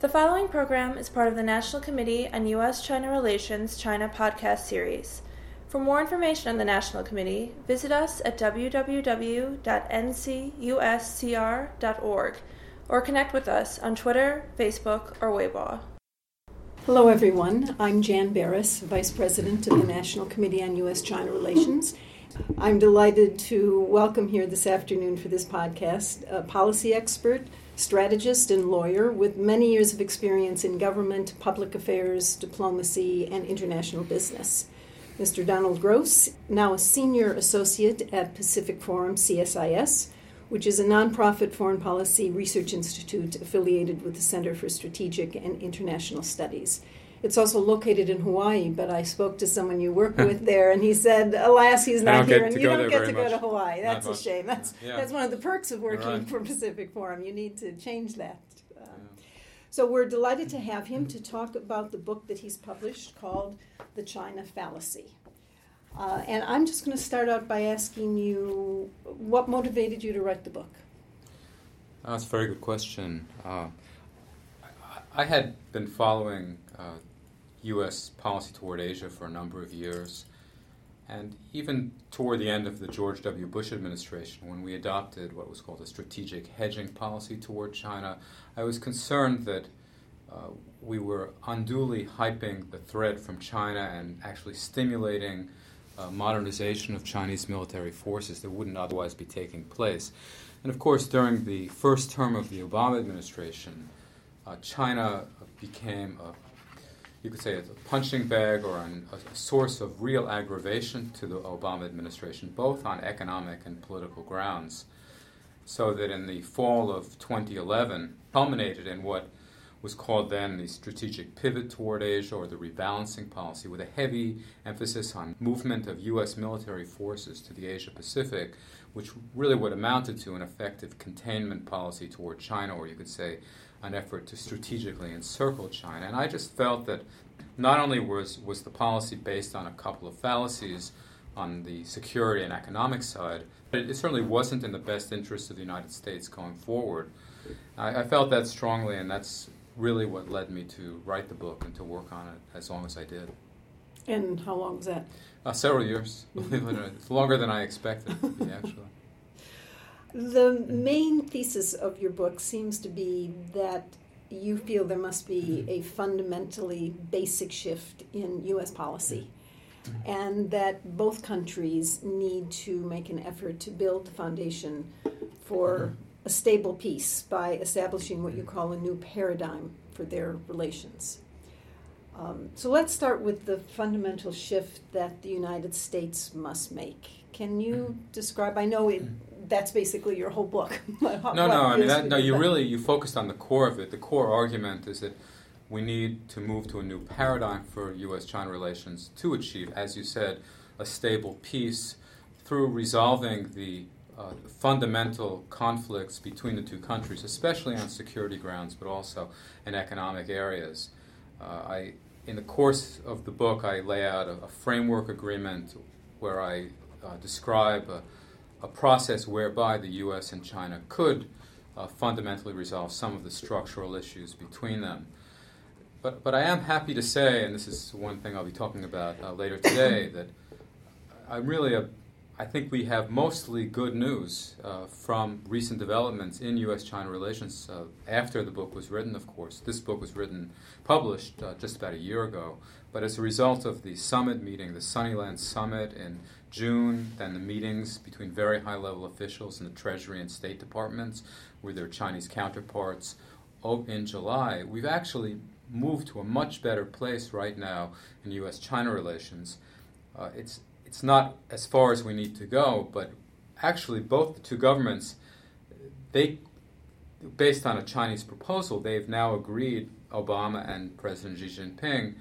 The following program is part of the National Committee on U.S. China Relations China podcast series. For more information on the National Committee, visit us at www.ncuscr.org or connect with us on Twitter, Facebook, or Weibo. Hello, everyone. I'm Jan Berris, Vice President of the National Committee on U.S. China Relations. I'm delighted to welcome here this afternoon for this podcast a policy expert, strategist, and lawyer with many years of experience in government, public affairs, diplomacy, and international business. Mr. Donald Gross, now a senior associate at Pacific Forum CSIS, which is a nonprofit foreign policy research institute affiliated with the Center for Strategic and International Studies. It's also located in Hawaii, but I spoke to someone you work with there, and he said, "Alas, he's not here, and you don't get to go to Hawaii. That's a shame. That's yeah. that's one of the perks of working right. for Pacific Forum. You need to change that." Um, yeah. So we're delighted to have him to talk about the book that he's published called "The China Fallacy." Uh, and I'm just going to start out by asking you what motivated you to write the book? that's a very good question. Uh, I, I, had been following uh, U.S. policy toward Asia for a number of years. And even toward the end of the George W. Bush administration, when we adopted what was called a strategic hedging policy toward China, I was concerned that uh, we were unduly hyping the threat from China and actually stimulating uh, modernization of Chinese military forces that wouldn't otherwise be taking place. And of course, during the first term of the Obama administration, uh, China became a you could say it's a punching bag or an, a source of real aggravation to the Obama administration, both on economic and political grounds. So that in the fall of 2011, culminated in what was called then the strategic pivot toward Asia or the rebalancing policy, with a heavy emphasis on movement of U.S. military forces to the Asia Pacific, which really would amounted to an effective containment policy toward China, or you could say an effort to strategically encircle China. And I just felt that not only was, was the policy based on a couple of fallacies on the security and economic side, but it, it certainly wasn't in the best interest of the United States going forward. I, I felt that strongly, and that's really what led me to write the book and to work on it as long as I did. And how long was that? Uh, several years. it's longer than I expected, it to be actually. The main thesis of your book seems to be that you feel there must be mm-hmm. a fundamentally basic shift in U.S. policy, mm-hmm. and that both countries need to make an effort to build the foundation for mm-hmm. a stable peace by establishing what you call a new paradigm for their relations. Um, so let's start with the fundamental shift that the United States must make. Can you describe? I know it, that's basically your whole book. no, no, I mean that, no. You really you focused on the core of it. The core argument is that we need to move to a new paradigm for U.S.-China relations to achieve, as you said, a stable peace through resolving the uh, fundamental conflicts between the two countries, especially on security grounds, but also in economic areas. Uh, I, in the course of the book, I lay out a, a framework agreement where I uh, describe a, a, process whereby the U.S. and China could uh, fundamentally resolve some of the structural issues between them. But, but I am happy to say, and this is one thing I'll be talking about uh, later today, that I'm really a I think we have mostly good news uh, from recent developments in U.S. China relations uh, after the book was written, of course. This book was written, published uh, just about a year ago. But as a result of the summit meeting, the Sunnyland Summit in June, then the meetings between very high level officials in the Treasury and State Departments with their Chinese counterparts Oh, in July, we've actually moved to a much better place right now in U.S. China relations. Uh, it's it's not as far as we need to go, but actually both the two governments, they, based on a Chinese proposal, they've now agreed, Obama and President Xi Jinping,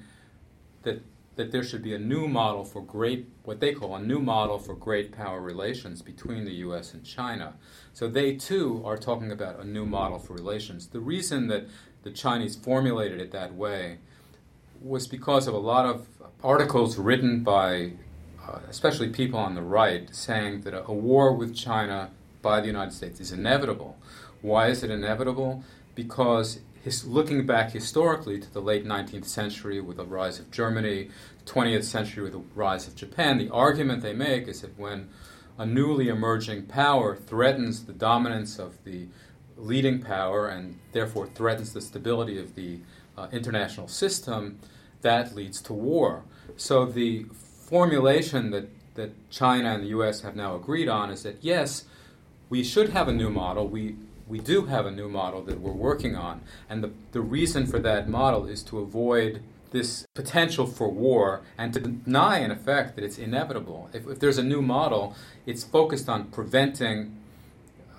that that there should be a new model for great, what they call a new model for great power relations between the U.S. and China. So they too are talking about a new model for relations. The reason that the Chinese formulated it that way was because of a lot of articles written by uh, especially people on the right, saying that a, a war with China by the United States is inevitable. Why is it inevitable? Because his, looking back historically to the late 19th century with the rise of Germany, 20th century with the rise of Japan, the argument they make is that when a newly emerging power threatens the dominance of the leading power and therefore threatens the stability of the uh, international system, that leads to war. So the formulation that, that China and the US have now agreed on is that yes, we should have a new model. We, we do have a new model that we're working on. And the, the reason for that model is to avoid this potential for war and to deny, in effect, that it's inevitable. If, if there's a new model, it's focused on preventing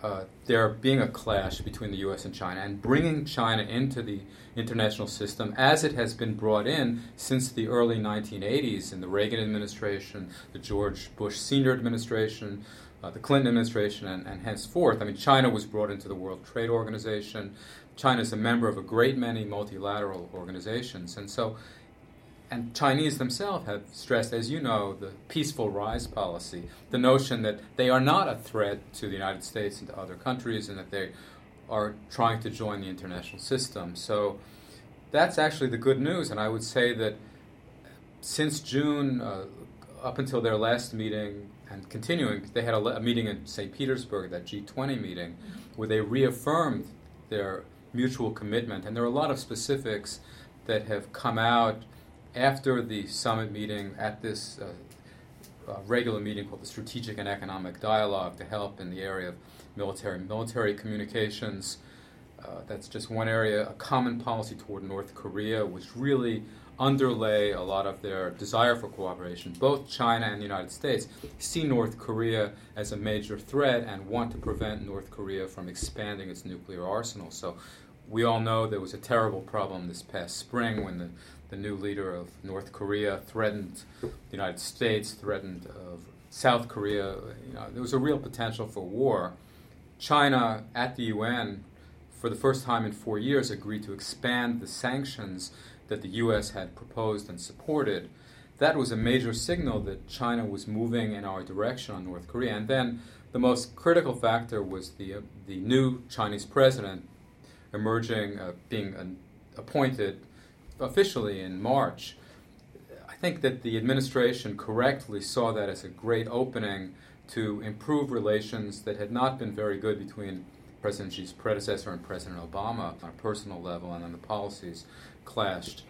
uh, there being a clash between the U.S. and China and bringing China into the international system as it has been brought in since the early 1980s in the Reagan administration, the George Bush senior administration, uh, the Clinton administration, and, and henceforth. I mean, China was brought into the World Trade Organization. China is a member of a great many multilateral organizations. And so and Chinese themselves have stressed, as you know, the peaceful rise policy, the notion that they are not a threat to the United States and to other countries, and that they are trying to join the international system. So that's actually the good news, and I would say that since June, uh, up until their last meeting and continuing, they had a, a meeting in St. Petersburg, that G20 meeting, where they reaffirmed their mutual commitment, and there are a lot of specifics that have come out after the summit meeting at this uh, uh, regular meeting called the Strategic and Economic Dialogue to help in the area of military military communications. Uh, that's just one area. A common policy toward North Korea, which really underlay a lot of their desire for cooperation. Both China and the United States see North Korea as a major threat and want to prevent North Korea from expanding its nuclear arsenal. So we all know there was a terrible problem this past spring when the the new leader of North Korea threatened the United States, threatened uh, South Korea. You know, there was a real potential for war. China at the UN, for the first time in four years, agreed to expand the sanctions that the U.S. had proposed and supported. That was a major signal that China was moving in our direction on North Korea. And then the most critical factor was the, uh, the new Chinese president emerging, uh, being an, appointed officially in March, I think that the administration correctly saw that as a great opening to improve relations that had not been very good between President Xi's predecessor and President Obama on a personal level, and then the policies clashed.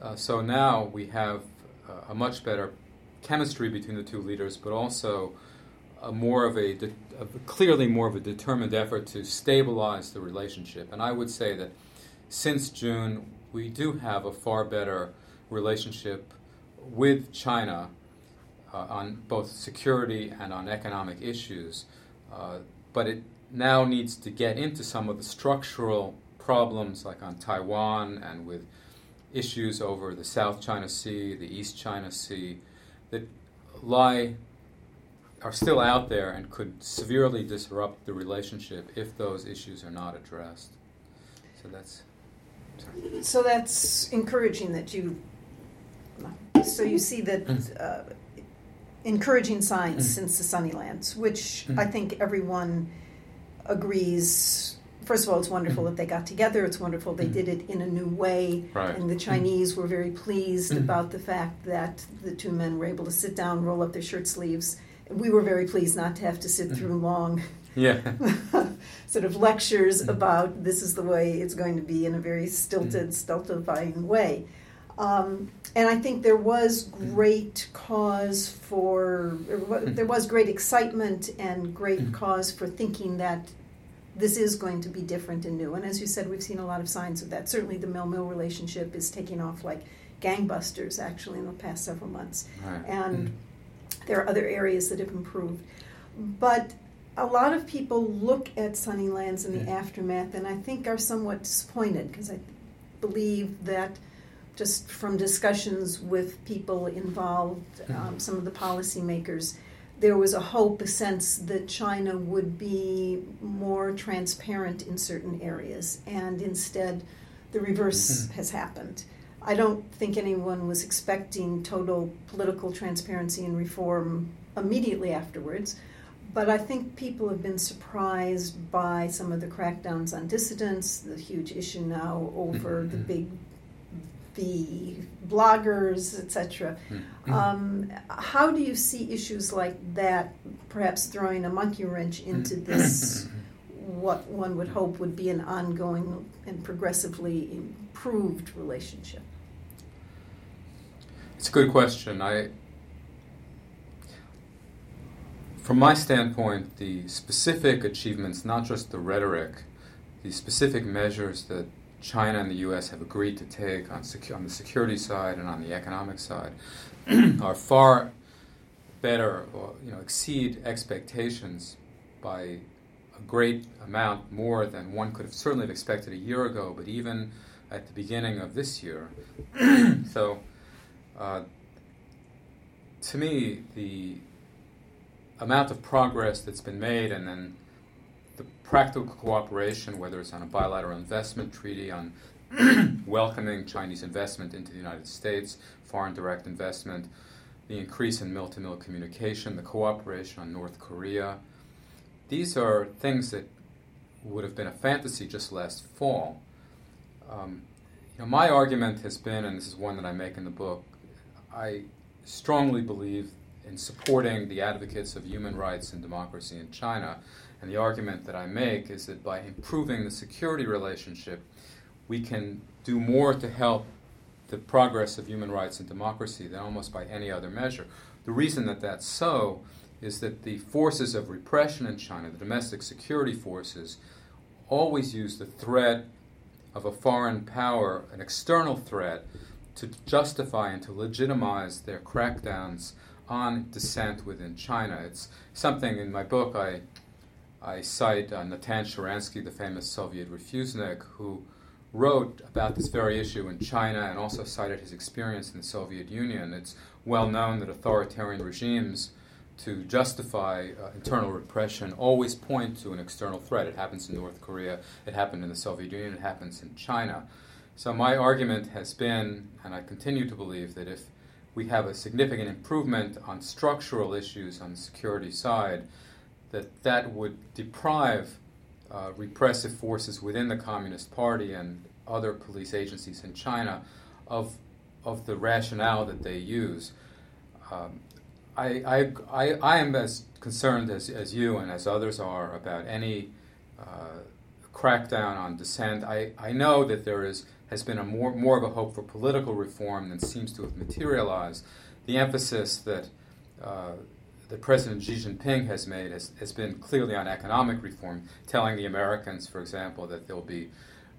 Uh, so now we have uh, a much better chemistry between the two leaders, but also a more of a, de- a, clearly more of a determined effort to stabilize the relationship. And I would say that since June, we do have a far better relationship with China uh, on both security and on economic issues. Uh, but it now needs to get into some of the structural problems, like on Taiwan and with issues over the South China Sea, the East China Sea, that lie are still out there and could severely disrupt the relationship if those issues are not addressed. So that's so that's encouraging that you. So you see that mm. uh, encouraging signs mm. since the Sunnylands, which mm. I think everyone agrees. First of all, it's wonderful mm. that they got together. It's wonderful they mm. did it in a new way. Right. And the mm-hmm. Chinese were very pleased about the fact that the two men were able to sit down, roll up their shirt sleeves. We were very pleased not to have to sit through long yeah. sort of lectures about this is the way it's going to be in a very stilted, stultifying way. Um, and I think there was mm. great cause for, mm. there was great excitement and great cause for thinking that this is going to be different and new. And as you said, we've seen a lot of signs of that. Certainly the mill mill relationship is taking off like gangbusters actually in the past several months. Right. And mm. there are other areas that have improved. But a lot of people look at Sunnylands in the aftermath and I think are somewhat disappointed because I believe that just from discussions with people involved, um, mm-hmm. some of the policymakers, there was a hope, a sense that China would be more transparent in certain areas, and instead, the reverse mm-hmm. has happened. I don't think anyone was expecting total political transparency and reform immediately afterwards but I think people have been surprised by some of the crackdowns on dissidents, the huge issue now over mm-hmm. the big the bloggers, etc. Mm-hmm. Um, how do you see issues like that, perhaps throwing a monkey wrench into mm-hmm. this, what one would hope would be an ongoing and progressively improved relationship? It's a good question. I, from my standpoint, the specific achievements, not just the rhetoric, the specific measures that China and the U.S. have agreed to take on, secu- on the security side and on the economic side are far better, or, you know, exceed expectations by a great amount more than one could have certainly have expected a year ago, but even at the beginning of this year. so, uh, to me, the amount of progress that's been made and then the practical cooperation, whether it's on a bilateral investment treaty, on welcoming Chinese investment into the United States, foreign direct investment, the increase in mill to mill communication, the cooperation on North Korea. These are things that would have been a fantasy just last fall. Um, you know, my argument has been, and this is one that I make in the book, I strongly believe in supporting the advocates of human rights and democracy in China and the argument that I make is that by improving the security relationship, we can do more to help the progress of human rights and democracy than almost by any other measure. The reason that that's so is that the forces of repression in China, the domestic security forces, always use the threat of a foreign power, an external threat, to justify and to legitimize their crackdowns on dissent within China. It's something in my book I I cite uh, Natan Sharansky, the famous Soviet refusenik, who wrote about this very issue in China and also cited his experience in the Soviet Union. It's well known that authoritarian regimes, to justify uh, internal repression, always point to an external threat. It happens in North Korea, it happened in the Soviet Union, it happens in China. So, my argument has been, and I continue to believe, that if we have a significant improvement on structural issues on the security side, that that would deprive uh, repressive forces within the Communist Party and other police agencies in China of, of the rationale that they use. Um, I, I, I, I, am as concerned as, as you and as others are about any uh, crackdown on dissent. I, I know that there is, has been a more, more of a hope for political reform than seems to have materialized. The emphasis that uh, that President Xi Jinping has made has, has been clearly on economic reform, telling the Americans, for example, that there'll be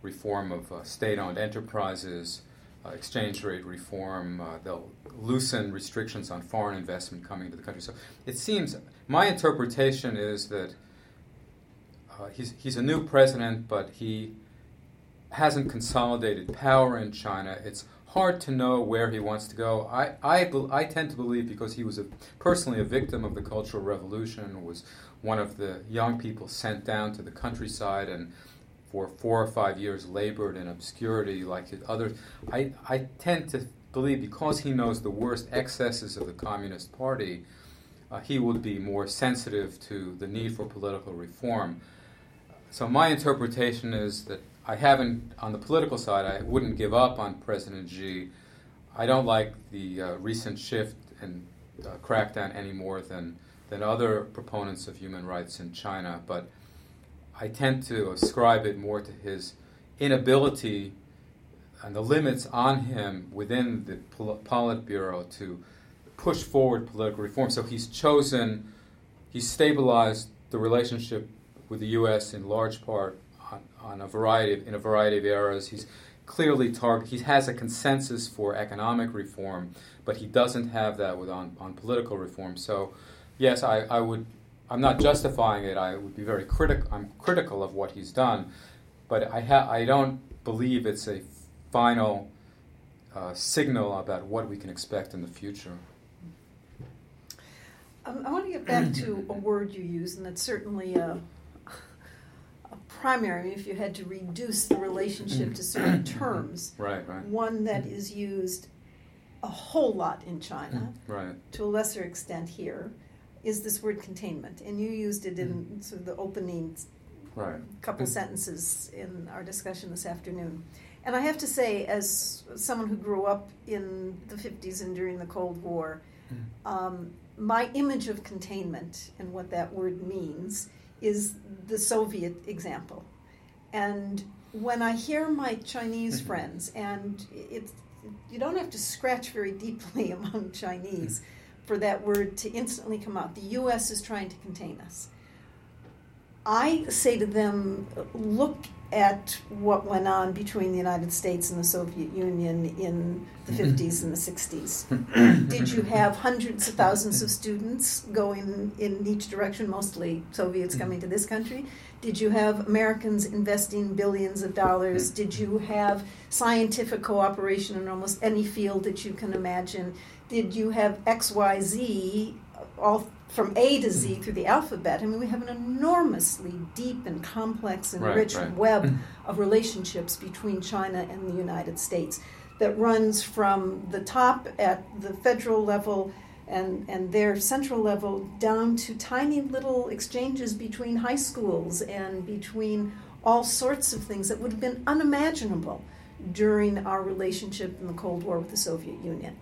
reform of uh, state owned enterprises, uh, exchange rate reform, uh, they'll loosen restrictions on foreign investment coming to the country. So it seems, my interpretation is that uh, he's, he's a new president, but he hasn't consolidated power in China. It's hard to know where he wants to go. I, I, I tend to believe because he was a, personally a victim of the Cultural Revolution, was one of the young people sent down to the countryside and for four or five years labored in obscurity like others. I, I tend to believe because he knows the worst excesses of the Communist Party, uh, he would be more sensitive to the need for political reform. So my interpretation is that I haven't, on the political side, I wouldn't give up on President Xi. I don't like the uh, recent shift and uh, crackdown any more than, than other proponents of human rights in China, but I tend to ascribe it more to his inability and the limits on him within the Politburo to push forward political reform. So he's chosen, he's stabilized the relationship with the U.S. in large part on a variety of, in a variety of areas. He's clearly target. He has a consensus for economic reform, but he doesn't have that with on, on political reform. So, yes, I, I would. I'm not justifying it. I would be very critical. I'm critical of what he's done, but I ha- I don't believe it's a final uh, signal about what we can expect in the future. Um, I want to get back to a word you use, and that's certainly a primary, if you had to reduce the relationship to certain terms, right, right. one that is used a whole lot in China, right. to a lesser extent here, is this word containment, and you used it in mm-hmm. sort of the opening right. couple sentences in our discussion this afternoon. And I have to say, as someone who grew up in the 50s and during the Cold War, mm-hmm. um, my image of containment and what that word means is the Soviet example. And when I hear my Chinese mm-hmm. friends, and it's you don't have to scratch very deeply among Chinese for that word to instantly come out. The U.S. is trying to contain us. I say to them, look at what went on between the United States and the Soviet Union in the mm-hmm. 50s and the 60s. Did you have hundreds of thousands of students going in each direction, mostly Soviets mm-hmm. coming to this country? Did you have Americans investing billions of dollars? Mm-hmm. Did you have scientific cooperation in almost any field that you can imagine? Did you have XYZ all from A to Z through the alphabet? I mean, we have an enormously deep and complex and right, rich right. web of relationships between China and the United States that runs from the top at the federal level and, and their central level down to tiny little exchanges between high schools and between all sorts of things that would have been unimaginable during our relationship in the Cold War with the Soviet Union.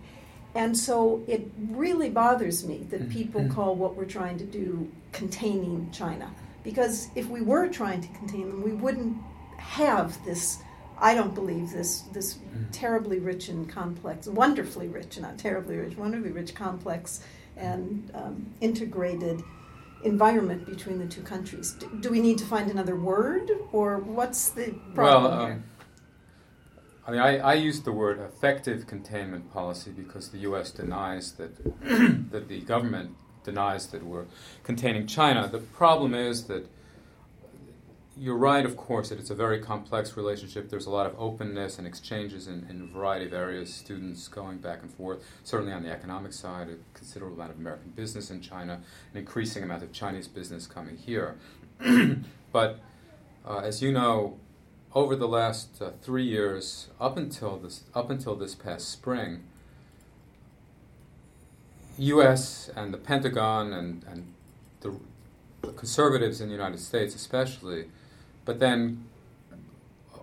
And so it really bothers me that mm-hmm. people mm-hmm. call what we're trying to do containing China. Because if we were trying to contain them, we wouldn't have this I don't believe this this mm. terribly rich and complex, wonderfully rich, not terribly rich, wonderfully rich, complex, and um, integrated environment between the two countries. Do, do, we need to find another word, or what's the problem well, um, here? I mean, I, I use the word effective containment policy because the U.S. denies that that the government denies that we're containing China. The problem is that you're right, of course, that it's a very complex relationship. There's a lot of openness and exchanges in, in, a variety of areas, students going back and forth. Certainly on the economic side, a considerable amount of American business in China, an increasing amount of Chinese business coming here. but uh, as you know, over the last uh, three years, up until this, up until this past spring, U.S. and the Pentagon and, and the, conservatives in the United States, especially, but then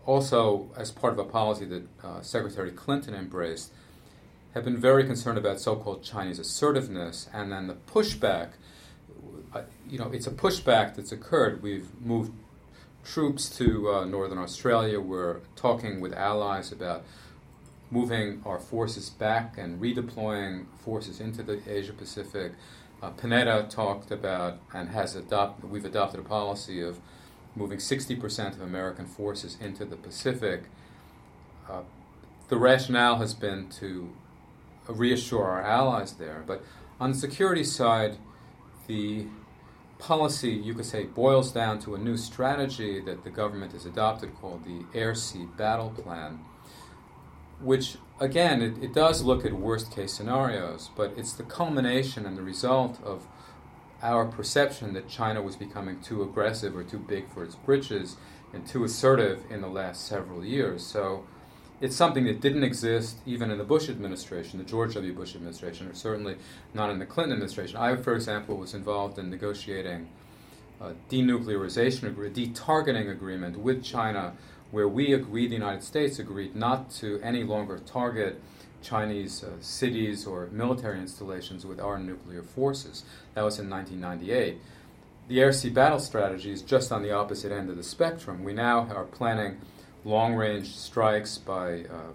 also, as part of a policy that uh, Secretary Clinton embraced, have been very concerned about so-called Chinese assertiveness, and then the pushback. Uh, you know, it's a pushback that's occurred. We've moved troops to uh, northern Australia. We're talking with allies about moving our forces back and redeploying forces into the Asia Pacific. Uh, Panetta talked about and has adopted. We've adopted a policy of moving 60% of American forces into the Pacific. Uh, the rationale has been to reassure our allies there. But on the security side, the policy, you could say, boils down to a new strategy that the government has adopted called the Air Sea Battle Plan, which, again, it, it does look at worst case scenarios, but it's the culmination and the result of our perception that China was becoming too aggressive or too big for its britches and too assertive in the last several years. So it's something that didn't exist even in the Bush administration, the George W. Bush administration, or certainly not in the Clinton administration. I, for example, was involved in negotiating a denuclearization agreement, detargeting agreement with China, where we agreed, the United States agreed not to any longer target Chinese uh, cities or military installations with our nuclear forces. That was in 1998. The air sea battle strategy is just on the opposite end of the spectrum. We now are planning long range strikes by uh,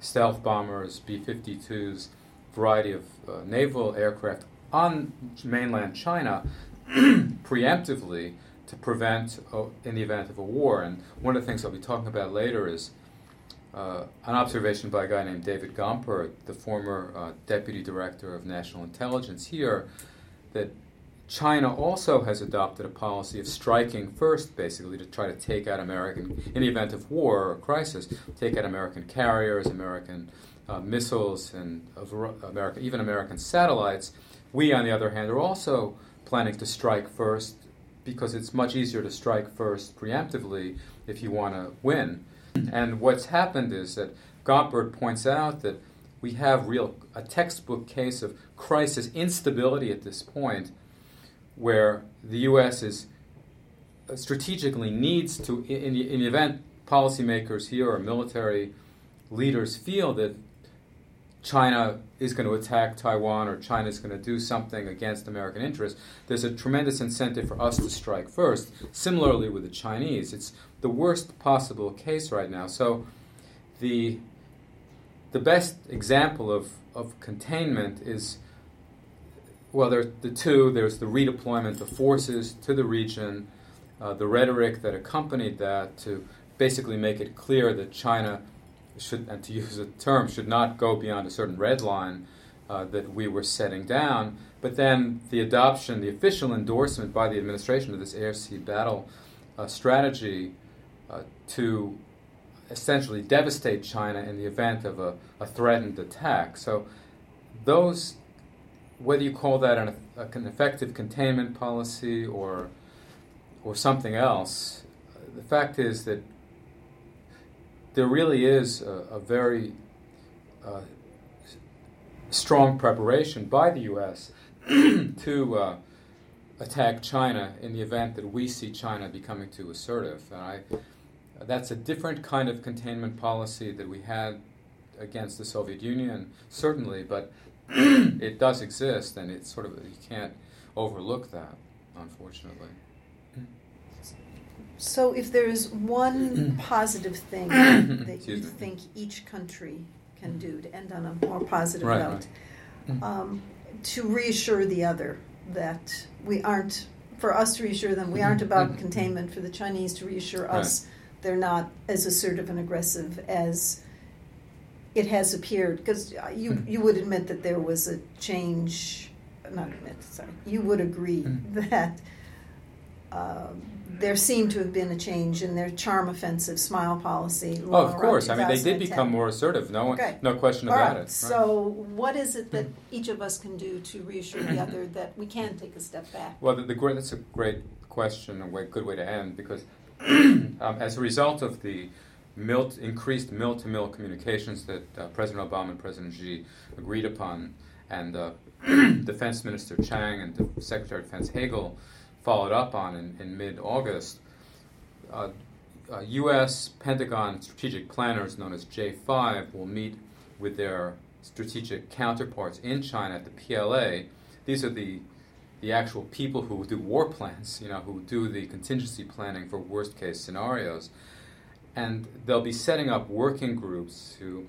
stealth bombers, B 52s, variety of uh, naval aircraft on mainland China preemptively to prevent, uh, in the event of a war. And one of the things I'll be talking about later is uh, an observation by a guy named David Gompert, the former uh, deputy director of national intelligence here, that China also has adopted a policy of striking first, basically, to try to take out American, in the event of war or crisis, take out American carriers, American uh, missiles, and American, even American satellites. We, on the other hand, are also planning to strike first because it's much easier to strike first preemptively if you want to win. And what's happened is that Gompert points out that we have real a textbook case of crisis instability at this point, where the U.S. is uh, strategically needs to, in the, in the event policymakers here or military leaders feel that China is going to attack Taiwan or China is going to do something against American interests, there's a tremendous incentive for us to strike first. Similarly with the Chinese, it's the worst possible case right now. So the the best example of, of containment is well, there's the two. There's the redeployment of forces to the region, uh, the rhetoric that accompanied that to basically make it clear that China should, and to use a term, should not go beyond a certain red line uh, that we were setting down. But then the adoption, the official endorsement by the administration of this air sea battle uh, strategy uh, to essentially devastate China in the event of a, a, threatened attack. So, those, whether you call that an, an effective containment policy or, or something else, the fact is that there really is a, a very uh, strong preparation by the U.S. to uh, attack China in the event that we see China becoming too assertive. And I, that's a different kind of containment policy that we had against the Soviet Union, certainly, but it does exist, and it's sort of you can't overlook that, unfortunately. So, if there's one positive thing that you think each country can do to end on a more positive right, note, right. Um, to reassure the other that we aren't, for us to reassure them, we aren't about mm-hmm. containment, for the Chinese to reassure us right. they're not as assertive and aggressive as it has appeared. Because you, mm-hmm. you would admit that there was a change, not admit, sorry, you would agree mm-hmm. that. Um, there seemed to have been a change in their charm offensive smile policy. Oh, of course. I mean, they did become more assertive. No, okay. no question All about right. it. So, what is it that each of us can do to reassure the other that we can take a step back? Well, the, the, that's a great question, a good way to end, because um, as a result of the increased mill-to-mill communications that uh, President Obama and President Xi agreed upon, and uh, Defense Minister Chang and Secretary of Defense Hagel followed up on in, in mid August, uh, uh, U.S. Pentagon strategic planners known as J5 will meet with their strategic counterparts in China at the PLA. These are the the actual people who do war plans, you know, who do the contingency planning for worst case scenarios. And they'll be setting up working groups to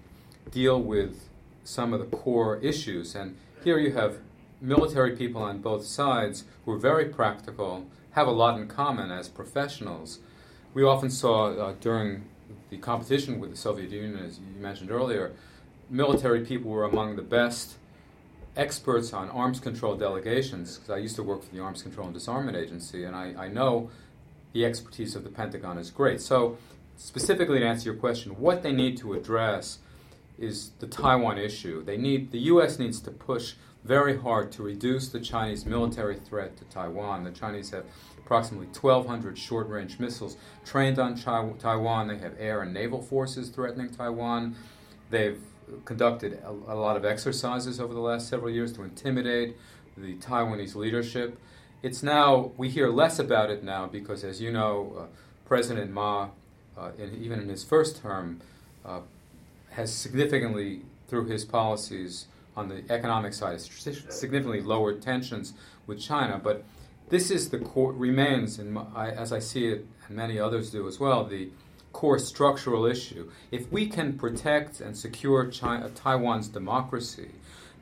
deal with some of the core issues. And here you have military people on both sides who are very practical, have a lot in common as professionals. We often saw uh, during the competition with the Soviet Union, as you mentioned earlier, military people were among the best experts on arms control delegations. Because I used to work for the Arms Control and Disarmament Agency, and I, I know the expertise of the Pentagon is great. So, specifically to answer your question, what they need to address is the Taiwan issue. They need the U.S. needs to push very hard to reduce the Chinese military threat to Taiwan. The Chinese have approximately 1,200 short range missiles trained on Chi- Taiwan. They have air and naval forces threatening Taiwan. They've conducted a, a, lot of exercises over the last several years to intimidate the Taiwanese leadership. It's now, we hear less about it now because, as you know, uh, President Ma, in, even in his first term, uh, has significantly, through his policies, on the economic side significantly lowered tensions with China. But this is the core, remains, and as I see it, and many others do as well, the core structural issue. If we can protect and secure China, Taiwan's democracy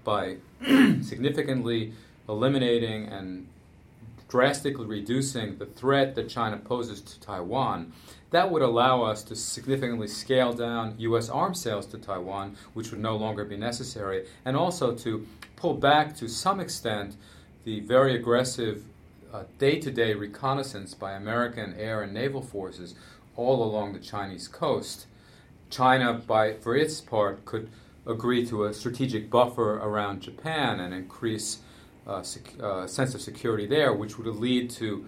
by significantly eliminating and drastically reducing the threat that China poses to Taiwan, that would allow us to significantly scale down U.S. arms sales to Taiwan, which would no longer be necessary, and also to pull back to some extent the very aggressive day to day reconnaissance by American air and naval forces all along the Chinese coast. China, by, for its part, could agree to a strategic buffer around Japan and increase uh, sec- uh, sense of security there, which would lead to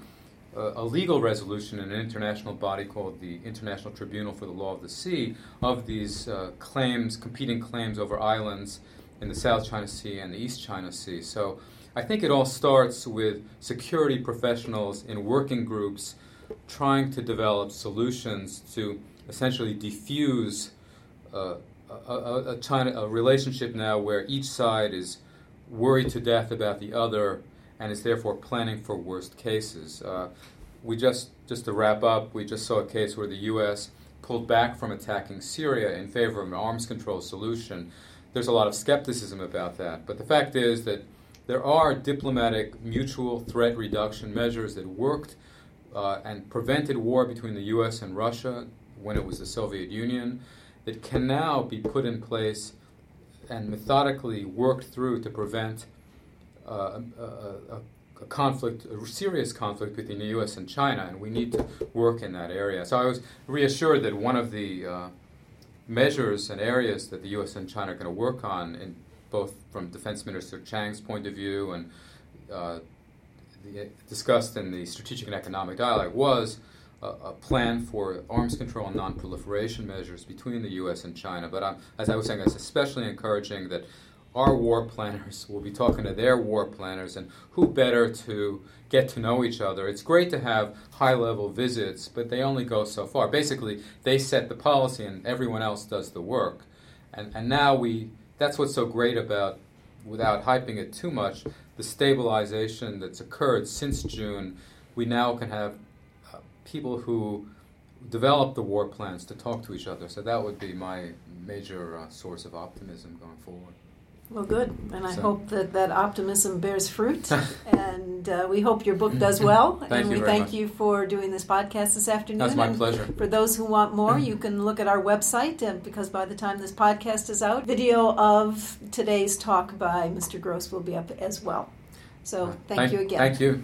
a legal resolution in an international body called the International Tribunal for the Law of the Sea of these uh, claims, competing claims over islands in the South China Sea and the East China Sea. So I think it all starts with security professionals in working groups trying to develop solutions to essentially defuse uh, a, a, China, a relationship now where each side is worried to death about the other and is therefore planning for worst cases. Uh, we just, just to wrap up, we just saw a case where the U.S. pulled back from attacking Syria in favor of an arms control solution. There's a lot of skepticism about that, but the fact is that there are diplomatic mutual threat reduction measures that worked uh, and prevented war between the U.S. and Russia when it was the Soviet Union that can now be put in place and methodically worked through to prevent a, a, a, conflict, a serious conflict between the U.S. and China, and we need to work in that area. So I was reassured that one of the uh, measures and areas that the U.S. and China are going to work on, in both from Defense Minister Chang's point of view and uh, the, discussed in the Strategic and Economic Dialogue, was a, plan for arms control and non-proliferation measures between the U.S. and China. But um, as I was saying, it's especially encouraging that our war planners will be talking to their war planners, and who better to get to know each other? It's great to have high-level visits, but they only go so far. Basically, they set the policy, and everyone else does the work. And and now we that's what's so great about without hyping it too much, the stabilization that's occurred since June. We now can have people who develop the war plans to talk to each other. So that would be my major uh, source of optimism going forward. Well, good, and I so. hope that that optimism bears fruit, and uh, we hope your book does well. thank and we thank much. you for doing this podcast this afternoon. That's my and pleasure. For those who want more, you can look at our website, and because by the time this podcast is out, video of today's talk by Mr. Gross will be up as well. So, thank, thank you again. Thank you.